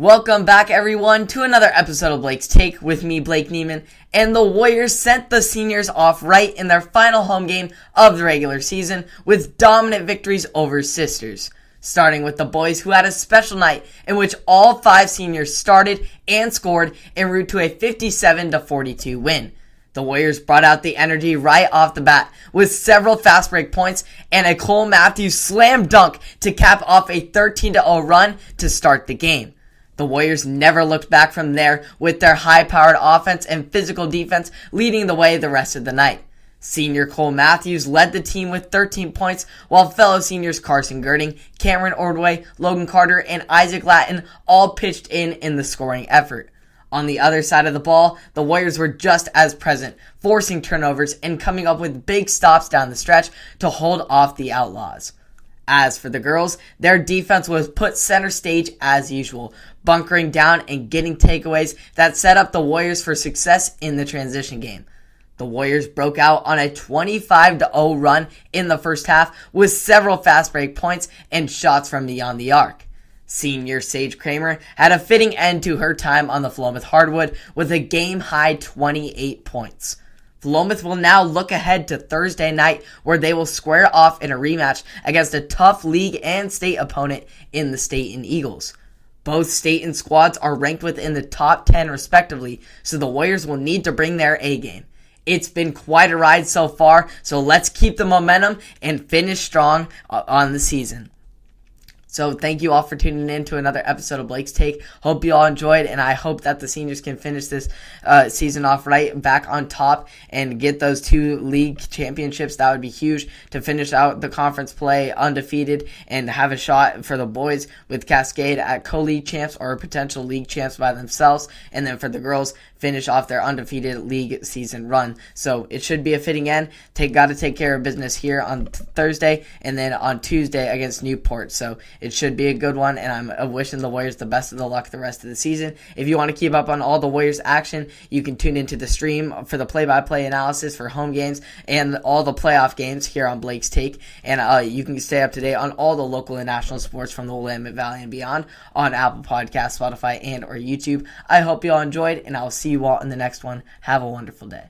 Welcome back, everyone, to another episode of Blake's Take with me, Blake Neiman. And the Warriors sent the seniors off right in their final home game of the regular season with dominant victories over sisters. Starting with the boys who had a special night in which all five seniors started and scored en route to a 57 42 win. The Warriors brought out the energy right off the bat with several fast break points and a Cole Matthews slam dunk to cap off a 13 0 run to start the game. The Warriors never looked back from there with their high powered offense and physical defense leading the way the rest of the night. Senior Cole Matthews led the team with 13 points, while fellow seniors Carson Girding, Cameron Ordway, Logan Carter, and Isaac Latin all pitched in in the scoring effort. On the other side of the ball, the Warriors were just as present, forcing turnovers and coming up with big stops down the stretch to hold off the Outlaws. As for the girls, their defense was put center stage as usual, bunkering down and getting takeaways that set up the Warriors for success in the transition game. The Warriors broke out on a 25 0 run in the first half with several fast break points and shots from beyond the arc. Senior Sage Kramer had a fitting end to her time on the Philomath hardwood with a game high 28 points. Philomath will now look ahead to Thursday night, where they will square off in a rematch against a tough league and state opponent in the State Stayton Eagles. Both Stayton squads are ranked within the top 10 respectively, so the Warriors will need to bring their A game. It's been quite a ride so far, so let's keep the momentum and finish strong uh, on the season. So thank you all for tuning in to another episode of Blake's Take. Hope you all enjoyed, and I hope that the seniors can finish this uh, season off right, back on top, and get those two league championships. That would be huge to finish out the conference play undefeated and have a shot for the boys with Cascade at co-league champs or potential league champs by themselves, and then for the girls finish off their undefeated league season run. So it should be a fitting end. Take got to take care of business here on Thursday, and then on Tuesday against Newport. So it should be a good one, and I'm wishing the Warriors the best of the luck the rest of the season. If you want to keep up on all the Warriors action, you can tune into the stream for the play-by-play analysis for home games and all the playoff games here on Blake's Take, and uh, you can stay up to date on all the local and national sports from the Willamette Valley and beyond on Apple Podcasts, Spotify, and or YouTube. I hope you all enjoyed, and I'll see you all in the next one. Have a wonderful day.